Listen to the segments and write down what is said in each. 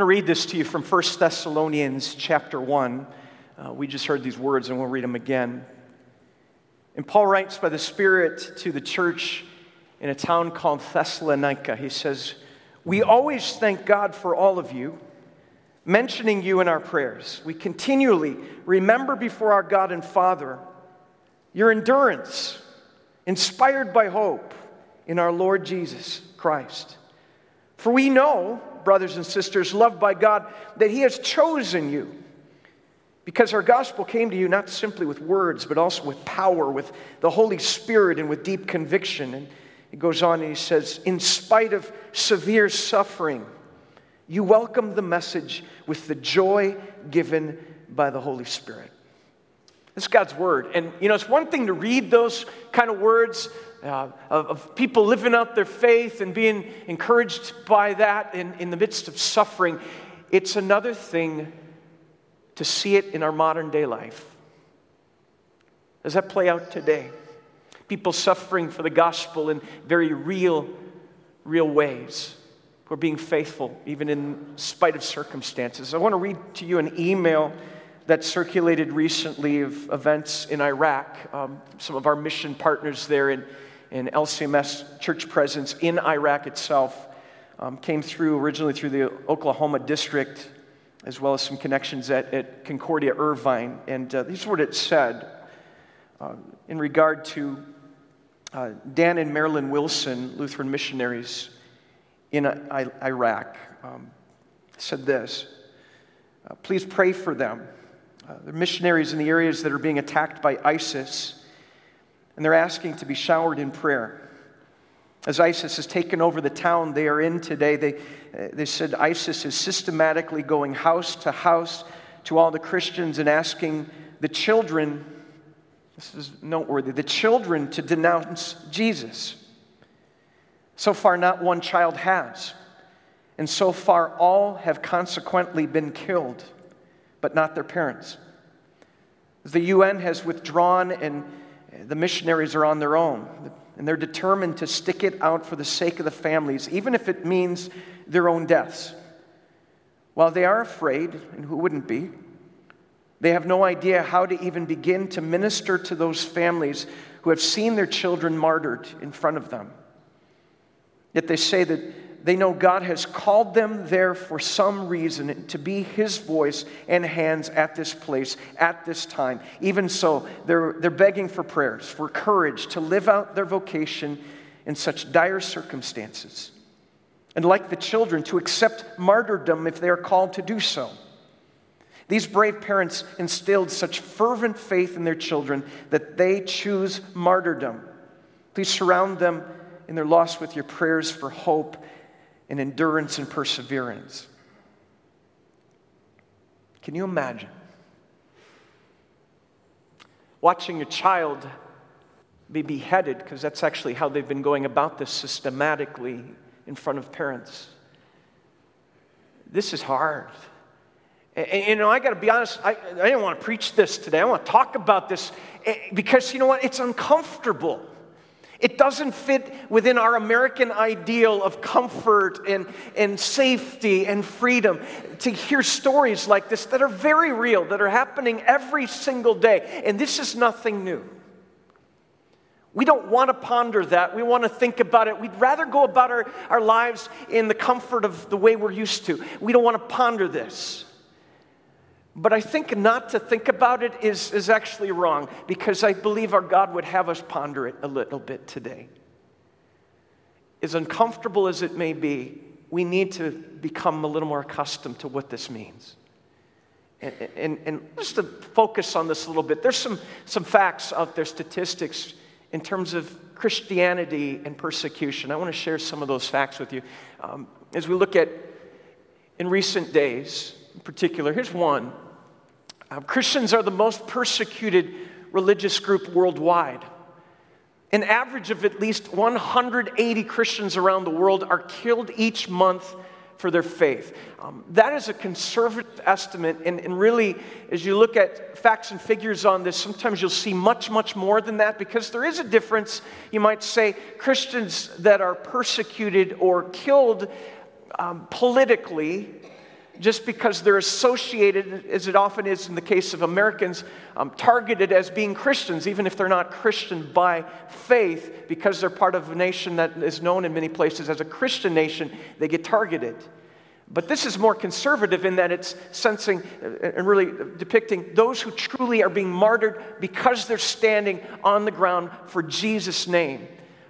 to read this to you from 1 Thessalonians chapter 1. Uh, we just heard these words and we'll read them again. And Paul writes by the Spirit to the church in a town called Thessalonica. He says, We always thank God for all of you, mentioning you in our prayers. We continually remember before our God and Father your endurance, inspired by hope in our Lord Jesus Christ. For we know, brothers and sisters, loved by God, that He has chosen you because our gospel came to you not simply with words, but also with power, with the Holy Spirit, and with deep conviction. And he goes on and he says, In spite of severe suffering, you welcome the message with the joy given by the Holy Spirit. It's God's word. And, you know, it's one thing to read those kind of words uh, of, of, people living out their faith and being encouraged by that in, in the midst of suffering. It's another thing to see it in our modern day life. Does that play out today? People suffering for the gospel in very real, real ways. We're being faithful, even in spite of circumstances. I want to read to you an email that circulated recently of events in Iraq. Um, some of our mission partners there in, in LCMS church presence in Iraq itself um, came through originally through the Oklahoma district, as well as some connections at, at Concordia Irvine. And uh, is what it said uh, in regard to uh, Dan and Marilyn Wilson, Lutheran missionaries in Iraq. Um, said this uh, Please pray for them. Uh, they're missionaries in the areas that are being attacked by ISIS, and they're asking to be showered in prayer. As ISIS has taken over the town they are in today, they, uh, they said ISIS is systematically going house to house to all the Christians and asking the children, this is noteworthy, the children to denounce Jesus. So far, not one child has. And so far, all have consequently been killed but not their parents. The UN has withdrawn, and the missionaries are on their own. And they're determined to stick it out for the sake of the families, even if it means their own deaths. While they are afraid, and who wouldn't be, they have no idea how to even begin to minister to those families who have seen their children martyred in front of them. Yet they say that they know God has called them there for some reason to be His voice and hands at this place, at this time. Even so, they're, they're begging for prayers, for courage to live out their vocation in such dire circumstances. And like the children, to accept martyrdom if they are called to do so. These brave parents instilled such fervent faith in their children that they choose martyrdom. Please surround them in their loss with your prayers for hope and endurance and perseverance. Can you imagine watching a child be beheaded, because that's actually how they've been going about this systematically in front of parents? This is hard. And, you know, I got to be honest, I, I didn't want to preach this today. I want to talk about this eh, because, you know what? It's uncomfortable. It doesn't fit within our American ideal of comfort and, and safety and freedom to hear stories like this that are very real, that are happening every single day. And this is nothing new. We don't want to ponder that. We want to think about it. We'd rather go about our, our lives in the comfort of the way we're used to. We don't want to ponder this. But I think not to think about it is, is actually wrong because I believe our God would have us ponder it a little bit today. As uncomfortable as it may be, we need to become a little more accustomed to what this means. And, and, and just to focus on this a little bit, there's some, some facts out there, statistics, in terms of Christianity and persecution. I want to share some of those facts with you. Um, as we look at in recent days, in particular. Here's one uh, Christians are the most persecuted religious group worldwide. An average of at least 180 Christians around the world are killed each month for their faith. Um, that is a conservative estimate, and, and, really, as you look at facts and figures on this, sometimes you'll see much, much more than that because there is a difference. You might say Christians that are persecuted or killed um, politically just because they're associated, as it often is in the case of Americans, um, targeted as being Christians, even if they're not Christian by faith, because they're part of a nation that is known in many places as a Christian nation, they get targeted. But this is more conservative in that it's sensing uh, and really depicting those who truly are being martyred because they're standing on the ground for Jesus' name.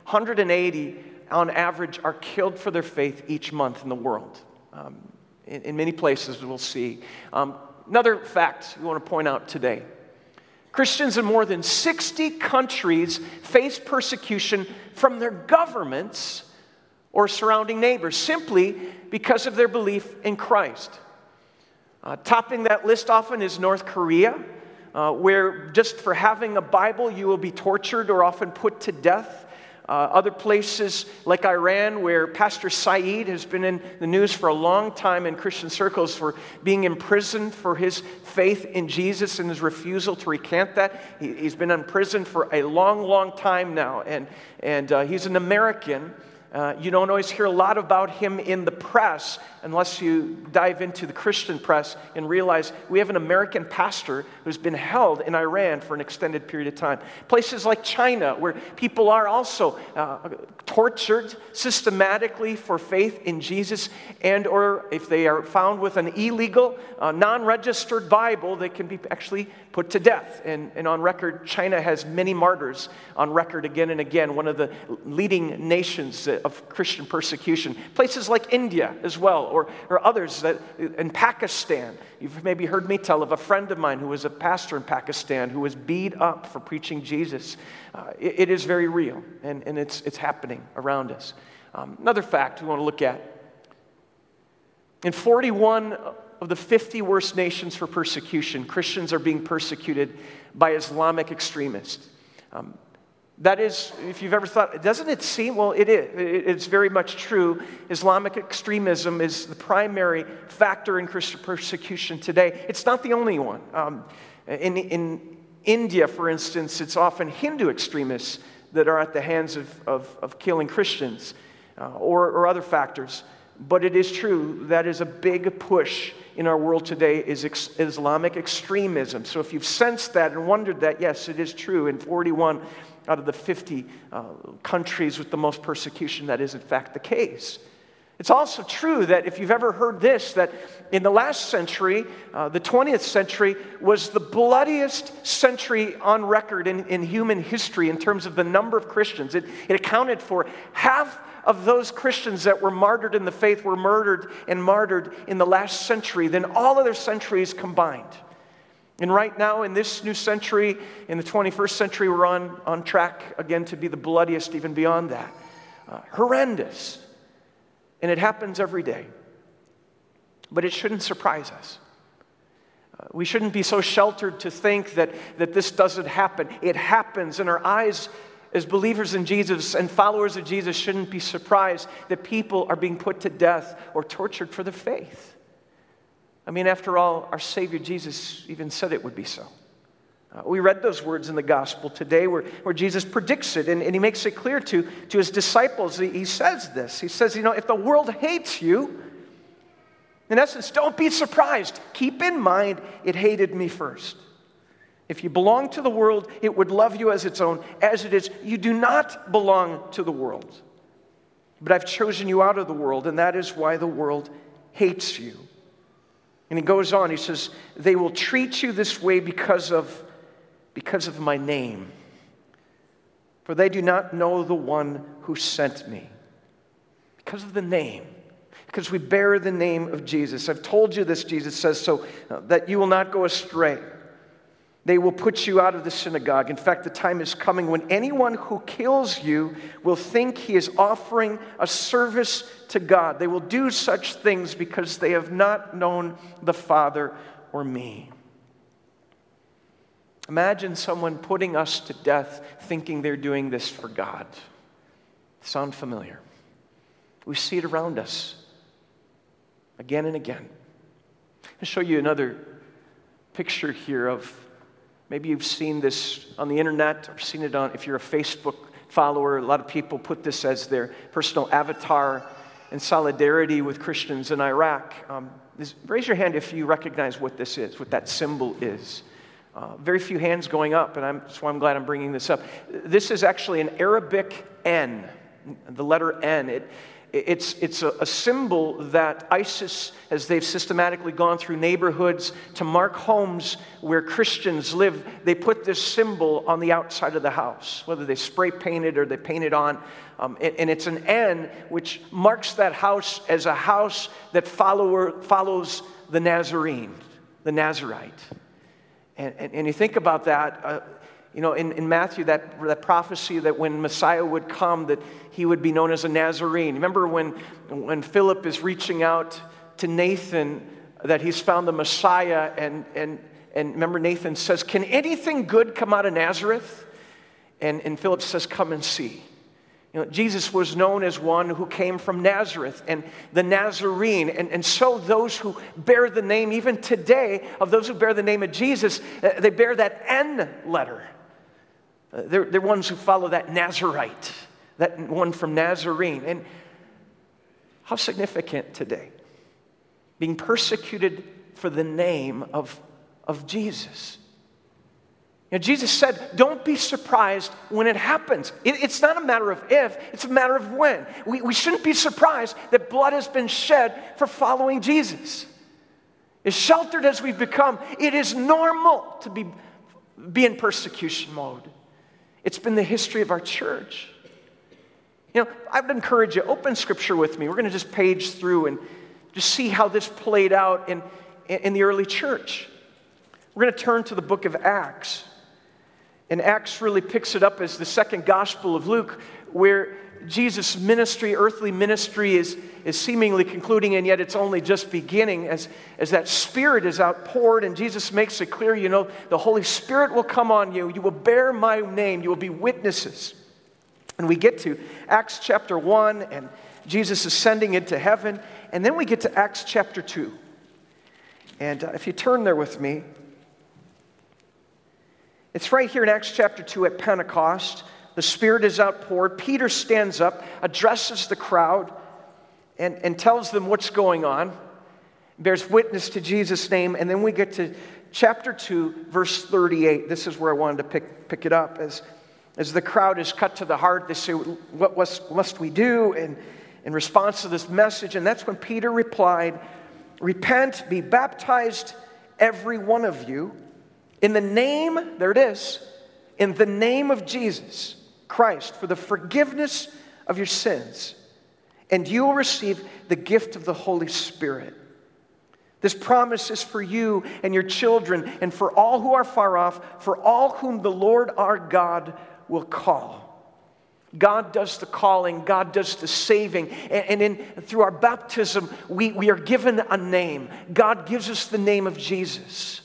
180 on average are killed for their faith each month in the world. Um, in, in, many places, we'll see. Um, another fact we want to point out today Christians in more than 60 countries face persecution from their governments or surrounding neighbors simply because of their belief in Christ. Uh, topping that list often is North Korea, uh, where just for having a Bible you will be tortured or often put to death. Uh, other places like Iran, where Pastor Saeed has been in the news for a long time in Christian circles for being imprisoned for his faith in Jesus and his refusal to recant that. He, has been in prison for a long, long time now, and, and uh, he's an American. Uh, you don't always hear a lot about him in the press unless you dive into the Christian press and realize we have an American pastor who's been held in Iran for an extended period of time. Places like China, where people are also uh, tortured systematically for faith in Jesus, and or if they are found with an illegal, uh, non-registered Bible, they can be actually put to death. And, and on record, China has many martyrs on record again and again, one of the leading nations of Christian persecution. Places like India as well, or, or others that, in Pakistan. You've maybe heard me tell of a friend of mine who was a pastor in Pakistan who was beat up for preaching Jesus. Uh, it, it is very real, and, and it's, it's happening around us. Um, another fact we want to look at in 41 of the 50 worst nations for persecution, Christians are being persecuted by Islamic extremists. Um, that is, if you've ever thought, doesn't it seem? Well, it is. It's very much true. Islamic extremism is the primary factor in Christian persecution today. It's not the only one. Um, in, in India, for instance, it's often Hindu extremists that are at the hands of, of, of killing Christians uh, or, or other factors. But it is true that is a big push in our world today is ex- Islamic extremism. So if you've sensed that and wondered that, yes, it is true. In 41 out of the 50 uh, countries with the most persecution, that is in fact the case. It's also true that if you've ever heard this, that in the last century, uh, the 20th century, was the bloodiest century on record in, in human history in terms of the number of Christians. It, it accounted for half of those Christians that were martyred in the faith were murdered and martyred in the last century than all other centuries combined. And right now, in this new century, in the 21st century, we're on, on track again to be the bloodiest, even beyond that. Uh, horrendous. And it happens every day. But it shouldn't surprise us. Uh, we shouldn't be so sheltered to think that, that this doesn't happen. It happens, and our eyes as believers in Jesus and followers of Jesus, shouldn't be surprised that people are being put to death or tortured for the faith. I mean, after all, our Savior Jesus even said it would be so. Uh, we read those words in the gospel today where, where Jesus predicts it and, and he makes it clear to, to his disciples. He, he says this He says, You know, if the world hates you, in essence, don't be surprised. Keep in mind it hated me first. If you belong to the world, it would love you as its own. As it is, you do not belong to the world. But I've chosen you out of the world, and that is why the world hates you. And he goes on, he says, They will treat you this way because of, because of my name. For they do not know the one who sent me. Because of the name. Because we bear the name of Jesus. I've told you this, Jesus says, so uh, that you will not go astray. They will put you out of the synagogue. In fact, the time is coming when anyone who kills you will think he is offering a service to God. They will do such things because they have not known the Father or me. Imagine someone putting us to death thinking they're doing this for God. Sound familiar? We see it around us again and again. I'll show you another picture here of Maybe you've seen this on the internet or seen it on, if you're a Facebook follower, a lot of people put this as their personal avatar. in solidarity with Christians in Iraq. Um, this, raise your hand if you recognize what this is, what that symbol is. Uh, very few hands going up, and I'm, why I'm glad I'm bringing this up. This is actually an Arabic N, the letter N. It, it's, it's a, a, symbol that ISIS, as they've systematically gone through neighborhoods to mark homes where Christians live, they put this symbol on the outside of the house, whether they spray paint it or they paint it on. Um, and, and, it's an N which marks that house as a house that follower, follows the Nazarene, the Nazarite. And, and, and you think about that. Uh, you know, in, in Matthew, that, that prophecy that when Messiah would come, that he would be known as a Nazarene. Remember when, when Philip is reaching out to Nathan that he's found the Messiah, and, and, and remember Nathan says, Can anything good come out of Nazareth? And, and Philip says, Come and see. You know, Jesus was known as one who came from Nazareth and the Nazarene. And, and so those who bear the name, even today, of those who bear the name of Jesus, uh, they bear that N letter. Uh, they're, they're ones who follow that Nazarite, that one from Nazarene. And how significant today? Being persecuted for the name of, of Jesus. You know, Jesus said, Don't be surprised when it happens. It, it's not a matter of if, it's a matter of when. We, we shouldn't be surprised that blood has been shed for following Jesus. As sheltered as we've become, it is normal to be, be in persecution mode. It's been the history of our church. You know, I would encourage you, open scripture with me. We're going to just page through and just see how this played out in, in the early church. We're going to turn to the book of Acts. And Acts really picks it up as the second gospel of Luke, where Jesus' ministry, earthly ministry, is, is seemingly concluding, and yet it's only just beginning as, as that Spirit is outpoured. And Jesus makes it clear you know, the Holy Spirit will come on you. You will bear my name. You will be witnesses. And we get to Acts chapter 1, and Jesus ascending into heaven. And then we get to Acts chapter 2. And uh, if you turn there with me, it's right here in Acts chapter 2 at Pentecost. The Spirit is outpoured. Peter stands up, addresses the crowd, and, and tells them what's going on, bears witness to Jesus' name, and then we get to chapter 2, verse 38. This is where I wanted to pick, pick it up. As, as the crowd is cut to the heart, they say, What must, must we do? And in response to this message, and that's when Peter replied, Repent, be baptized, every one of you, in the name, there it is, in the name of Jesus Christ for the forgiveness of your sins, and you will receive the gift of the Holy Spirit. This promise is for you and your children, and for all who are far off, for all whom the Lord our God will call. God does the calling, God does the saving. And, in, through our baptism, we, we are given a name. God gives us the name of Jesus.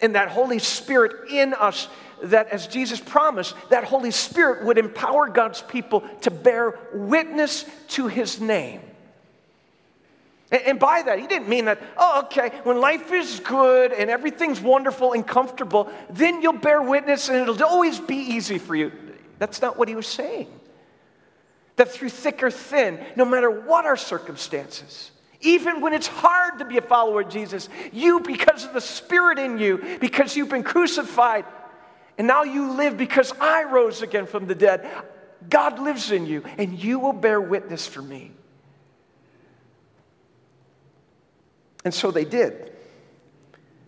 And that Holy Spirit in us that, as Jesus promised, that Holy Spirit would empower God's people to bear witness to his name. And, by that, he didn't mean that, oh, okay, when life is good and everything's wonderful and comfortable, then you'll bear witness and it'll always be easy for you. That's not what he was saying. That through thick or thin, no matter what our circumstances, even when it's hard to be a follower of Jesus, you, because of the Spirit in you, because you've been crucified, and now you live because I rose again from the dead. God lives in you, and you will bear witness for me. And so they did.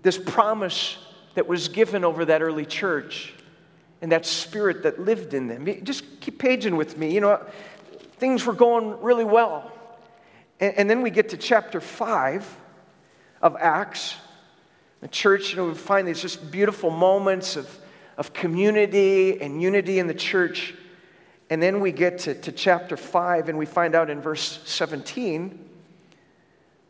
This promise that was given over that early church and that spirit that lived in them. Just keep paging with me. You know, things were going really well. And, and then we get to chapter 5 of Acts. The church, you know, we find these just beautiful moments of of community and unity in the church. And then we get to, to chapter 5, and we find out in verse 17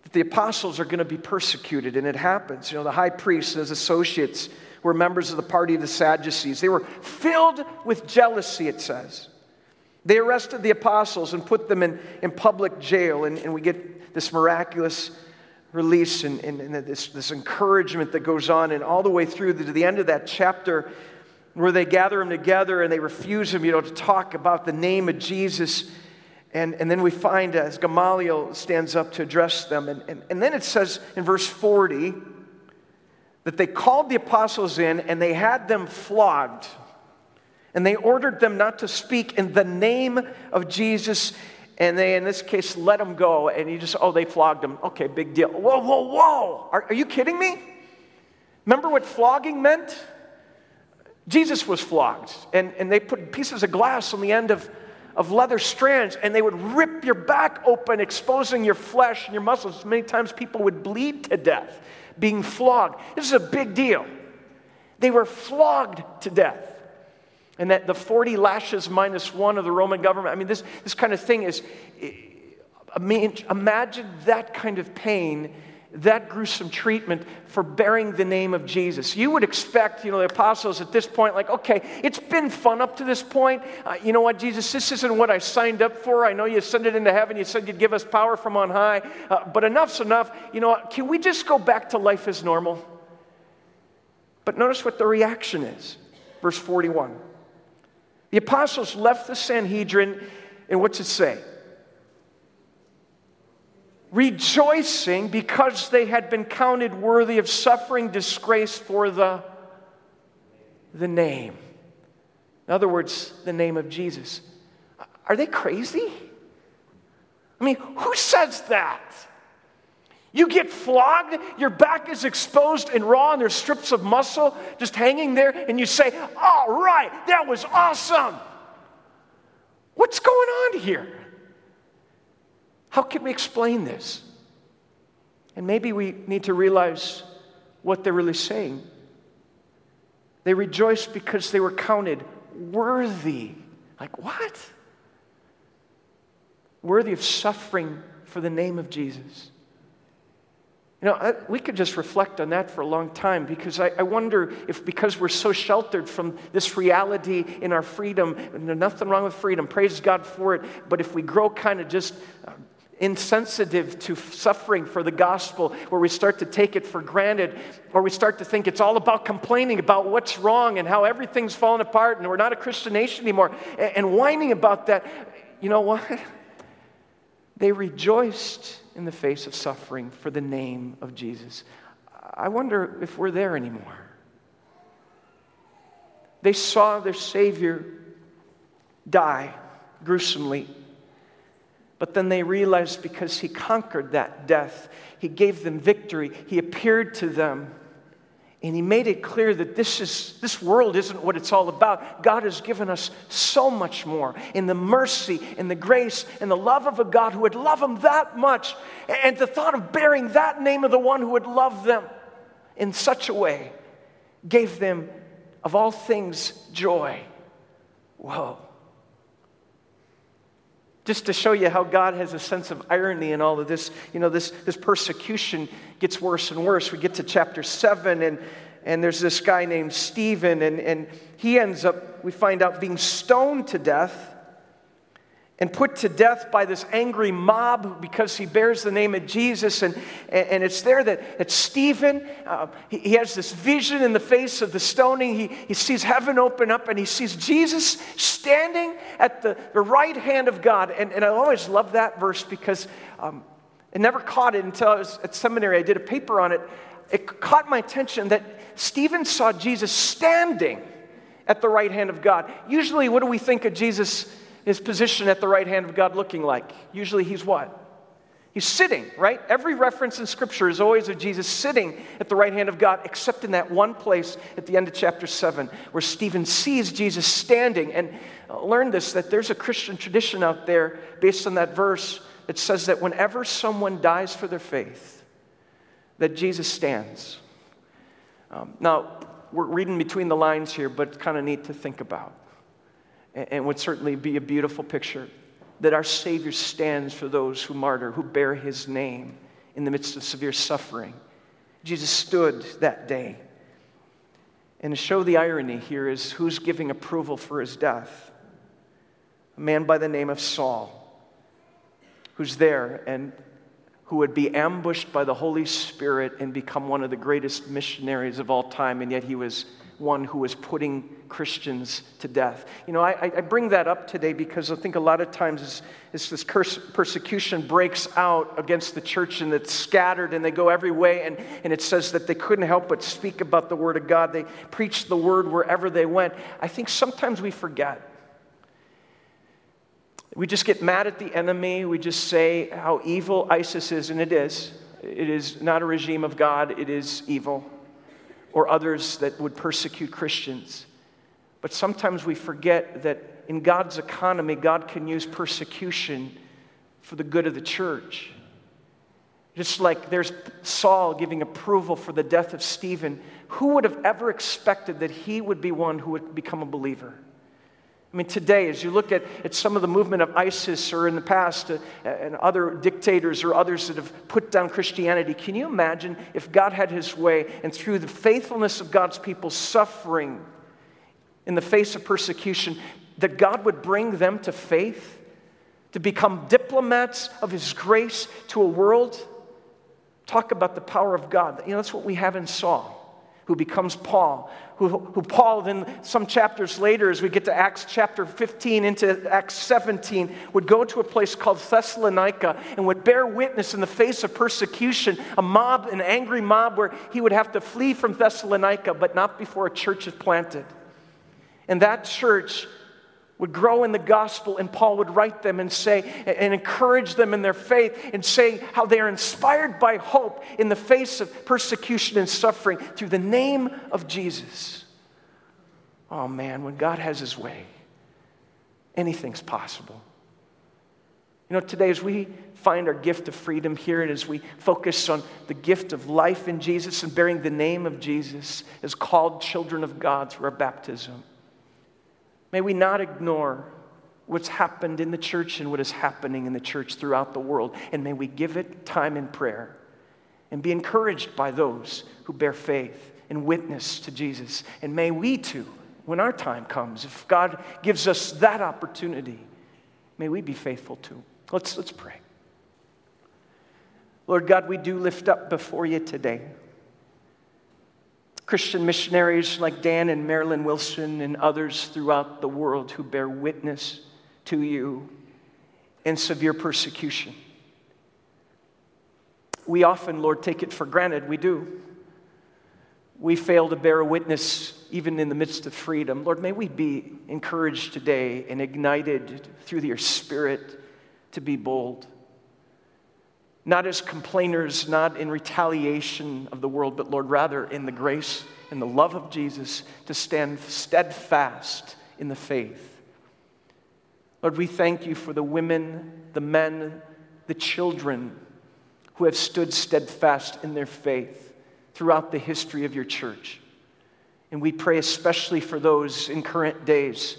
that the apostles are going to be persecuted, and it happens. You know, the high priest and his associates were members of the party of the Sadducees. They were filled with jealousy, it says. They arrested the apostles and put them in, in public jail, and, and we get this miraculous release and, and, and, this, this encouragement that goes on, and all the way through to the end of that chapter, where they gather them together and they refuse them, you know, to talk about the name of Jesus. And, and then we find as Gamaliel stands up to address them. And, and, and then it says in verse 40 that they called the apostles in and they had them flogged. And they ordered them not to speak in the name of Jesus. And they, in this case, let them go. And you just, oh, they flogged them. Okay, big deal. Whoa, whoa, whoa. Are, are you kidding me? Remember what flogging meant? Jesus was flogged. And, and they put pieces of glass on the end of of leather strands, and they would rip your back open, exposing your flesh and your muscles. Many times people would bleed to death being flogged. This is a big deal. They were flogged to death. And that the 40 lashes minus one of the Roman government, I mean, this, this kind of thing is, imagine that kind of pain that gruesome treatment for bearing the name of Jesus. You would expect, you know, the apostles at this point, like, okay, it's been fun up to this point. Uh, you know what, Jesus, this isn't what I signed up for. I know you ascended into heaven. You said you'd give us power from on high. Uh, but enough's enough. You know, can we just go back to life as normal? But notice what the reaction is. Verse 41. The apostles left the Sanhedrin, and what's it say? Rejoicing because they had been counted worthy of suffering disgrace for the, the name. In other words, the name of Jesus. Are they crazy? I mean, who says that? You get flogged, your back is exposed and raw, and there's strips of muscle just hanging there, and you say, All right, that was awesome. What's going on here? How can we explain this? And maybe we need to realize what they're really saying. They rejoiced because they were counted worthy. Like, what? Worthy of suffering for the name of Jesus. You know, we could just reflect on that for a long time because I, I, wonder if because we're so sheltered from this reality in our freedom, and nothing wrong with freedom, praise God for it, but if we grow kind of just uh, insensitive to suffering for the gospel, where we start to take it for granted, or we start to think it's all about complaining about what's wrong and how everything's fallen apart and we're not a Christian nation anymore, and, and whining about that, you know what? They rejoiced in the face of suffering for the name of Jesus. I wonder if we're there anymore. They saw their Savior die gruesomely but then they realized because he conquered that death, he gave them victory, he appeared to them. And he made it clear that this, is, this world isn't what it's all about. God has given us so much more in the mercy and the grace and the love of a God who would love them that much. And the thought of bearing that name of the one who would love them in such a way gave them, of all things, joy. Whoa just to show you how God has a sense of irony in all of this, you know, this, this persecution gets worse and worse. We get to chapter 7, and, and there's this guy named Stephen, and, and he ends up, we find out, being stoned to death and put to death by this angry mob because he bears the name of Jesus. And, and it's there that, that Stephen, uh, he, he, has this vision in the face of the stoning. He, he sees heaven open up and he sees Jesus standing at the, the right hand of God. And, and I always love that verse because um, I never caught it until I was at seminary. I did a paper on it. It caught my attention that Stephen saw Jesus standing at the right hand of God. Usually, what do we think of Jesus? His position at the right hand of God looking like? Usually he's what? He's sitting, right? Every reference in Scripture is always of Jesus sitting at the right hand of God, except in that one place at the end of chapter 7, where Stephen sees Jesus standing. And uh, learn this that there's a Christian tradition out there based on that verse that says that whenever someone dies for their faith, that Jesus stands. Um, now, we're reading between the lines here, but it's kind of neat to think about and would certainly be a beautiful picture that our Savior stands for those who martyr, who bear his name in the midst of severe suffering. Jesus stood that day. And to show the irony here is who's giving approval for his death? A man by the name of Saul, who's there and who would be ambushed by the Holy Spirit and become one of the greatest missionaries of all time, and yet he was one who was putting Christians to death. You know, I, I bring that up today because I think a lot of times as, as this curse, persecution breaks out against the church and it's scattered and they go every way, and, and it says that they couldn't help but speak about the Word of God. They preached the Word wherever they went. I think sometimes we forget. We just get mad at the enemy. We just say how evil ISIS is, and it is. It is not a regime of God, it is evil or others that would persecute Christians. But sometimes we forget that in God's economy, God can use persecution for the good of the church. Just like there's Saul giving approval for the death of Stephen, who would have ever expected that he would be one who would become a believer? I mean, today, as you look at, at some of the movement of ISIS or in the past, uh, and other dictators or others that have put down Christianity, can you imagine if God had his way and through the faithfulness of God's people suffering in the face of persecution, that God would bring them to faith, to become diplomats of his grace to a world? Talk about the power of God. You know, that's what we have in Saul who becomes Paul, who, who Paul, then some chapters later, as we get to Acts chapter 15 into Acts 17, would go to a place called Thessalonica and would bear witness in the face of persecution, a mob, an angry mob where he would have to flee from Thessalonica, but not before a church is planted. And that church would grow in the gospel, and Paul would write them and say, and encourage them in their faith, and say how they are inspired by hope in the face of persecution and suffering through the name of Jesus. Oh man, when God has his way, anything's possible. You know, today as we find our gift of freedom here and as we focus on the gift of life in Jesus and bearing the name of Jesus as called children of God through our baptism, May we not ignore what's happened in the church and what is happening in the church throughout the world. And may we give it time in prayer and be encouraged by those who bear faith and witness to Jesus. And may we too, when our time comes, if God gives us that opportunity, may we be faithful too. Let's, let's pray. Lord God, we do lift up before you today. Christian missionaries like Dan and Marilyn Wilson and others throughout the world who bear witness to you in severe persecution. We often, Lord, take it for granted. We do. We fail to bear witness even in the midst of freedom. Lord, may we be encouraged today and ignited through your Spirit to be bold not as complainers, not in retaliation of the world, but Lord, rather in the grace and the love of Jesus to stand steadfast in the faith. Lord, we thank you for the women, the men, the children who have stood steadfast in their faith throughout the history of your church. And we pray especially for those in current days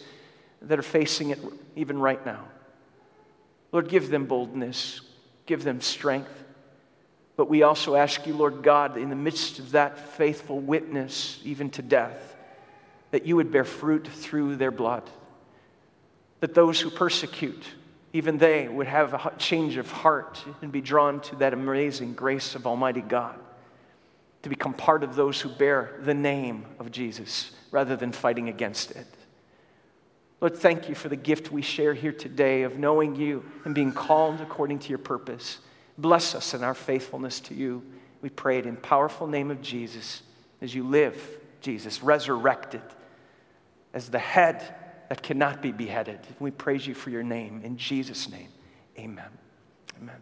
that are facing it even right now. Lord, give them boldness, give them strength. But we also ask you, Lord God, in the midst of that faithful witness, even to death, that you would bear fruit through their blood. That those who persecute, even they would have a change of heart and be drawn to that amazing grace of Almighty God, to become part of those who bear the name of Jesus rather than fighting against it. Lord, thank you for the gift we share here today of knowing you and being called according to your purpose. Bless us in our faithfulness to you. We pray it in powerful name of Jesus as you live, Jesus, resurrected as the head that cannot be beheaded. We praise you for your name. In Jesus' name, amen. Amen.